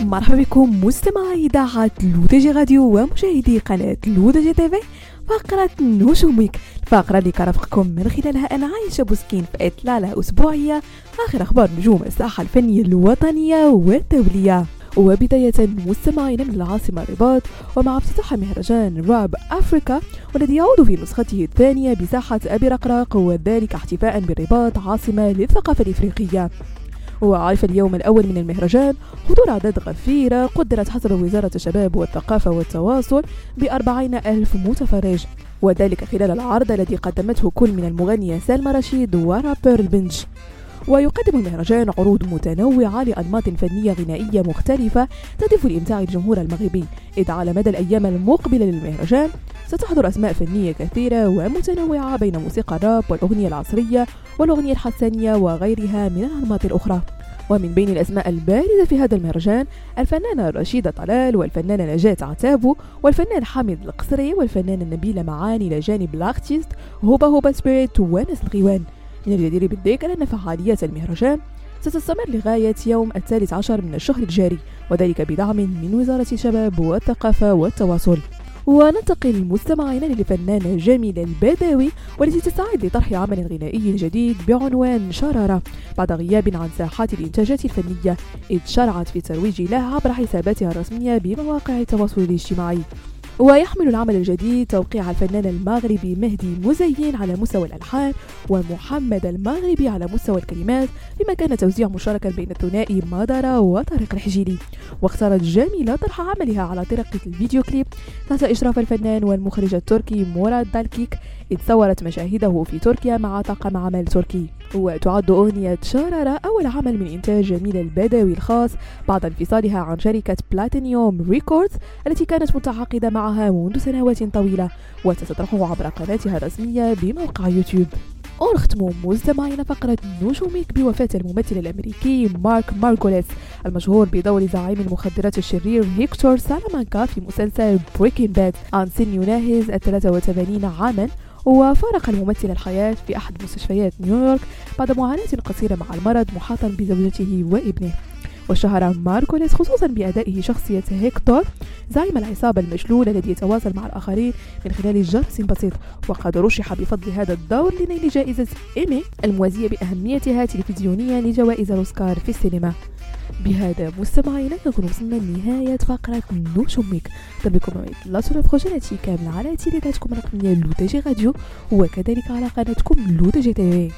مرحبا بكم مستمعي إذاعة L'ODJ Radio ومشاهدي قناة L'ODJ TV فقرة نجومك. الفقرة اللي كنرافقكم من خلالها أنا عايشة بوسكين في إطلالة أسبوعية. آخر أخبار نجوم الساحة الفنية الوطنية والدولية. وبداية مستمعين من العاصمة الرباط ومع افتتاح مهرجان Rap Africa والذي يعود في نسخته الثانية بساحة أبي رقراق وذلك احتفاء بالرباط عاصمة للثقافة الإفريقية. وعرف اليوم الأول من المهرجان حضور أعداد غفيرة قدرت حسب وزارة الشباب والثقافة والتواصل بأربعين ألف متفرج وذلك خلال العرض الذي قدمته كل من المغنية سلمى رشيد ورابر البنج. ويقدم المهرجان عروض متنوعة لأنماط فنية غنائية مختلفة تهدف لإمتاع الجمهور المغربي. إذ على مدى الأيام المقبلة للمهرجان ستحضر أسماء فنية كثيرة ومتنوعة بين موسيقى الراب والأغنية العصرية والأغنية الحسانية وغيرها من الأنماط الأخرى. ومن بين الأسماء البارزة في هذا المهرجان الفنانة رشيدة طلال والفنانة نجاة عتابو والفنان حامد القصري والفنانة نبيلة معاني إلى جانب الأرتيست هوبا هوبا سبيريت ونس الغيوان. من الجدير بالذكر أن فعاليات المهرجان ستستمر لغاية يوم الثالث عشر من الشهر الجاري وذلك بدعم من وزارة الشباب والثقافة والتواصل. وننتقل مستمعينا للفنانة جميلة البداوي والتي تستعد لطرح عمل غنائي جديد بعنوان شرارة. بعد غياب عن ساحات الإنتاجات الفنية إذ شرعت في الترويج لها عبر حساباتها الرسمية بمواقع التواصل الاجتماعي. ويحمل العمل الجديد توقيع الفنان المغربي مهدي مزين على مستوى الألحان ومحمد المغربي على مستوى الكلمات بما كان توزيع مشاركا بين الثنائي مادارا وطارق الحجيلي. واختارت جميلة طرح عملها على طريقة الفيديو كليب تحت إشراف الفنان والمخرج التركي مراد دالكيك إذ صورت مشاهده في تركيا مع طاقم عمل تركي. وتعد أغنية شارارة أول عمل من إنتاج جميلة البدوي الخاص بعد انفصالها عن شركة Platinum Records التي كانت متعاقدة معها منذ سنوات طويلة وستطرحه عبر قناتها الرسمية بموقع يوتيوب. ونختم مستمعينا فقرة نجومك بوفاة الممثل الأمريكي مارك مارغوليس المشهور بدور زعيم المخدرات الشرير هيكتور سالامانكا في مسلسل Breaking Bad عن سن يناهز 83 عاما. وفارق الممثل الحياة في أحد مستشفيات نيويورك بعد معاناة قصيرة مع المرض محاطا بزوجته وابنه. واشتهر مارغوليس خصوصا بأدائه شخصية هيكتور زعيم العصابة المشلول الذي يتواصل مع الآخرين من خلال جرس بسيط وقد رشح بفضل هذا الدور لنيل جائزة إيمي الموازية بأهميتها تلفزيونيا لجوائز الأوسكار في السينما. بهذا مستمعينا نكون وصلنا لنهاية فقرة نجومك بكم لا تنفخوا كاملة على تيليتاتكم الرقمية لو تي جي راديو وكذلك على قناتكم لو تي جي تي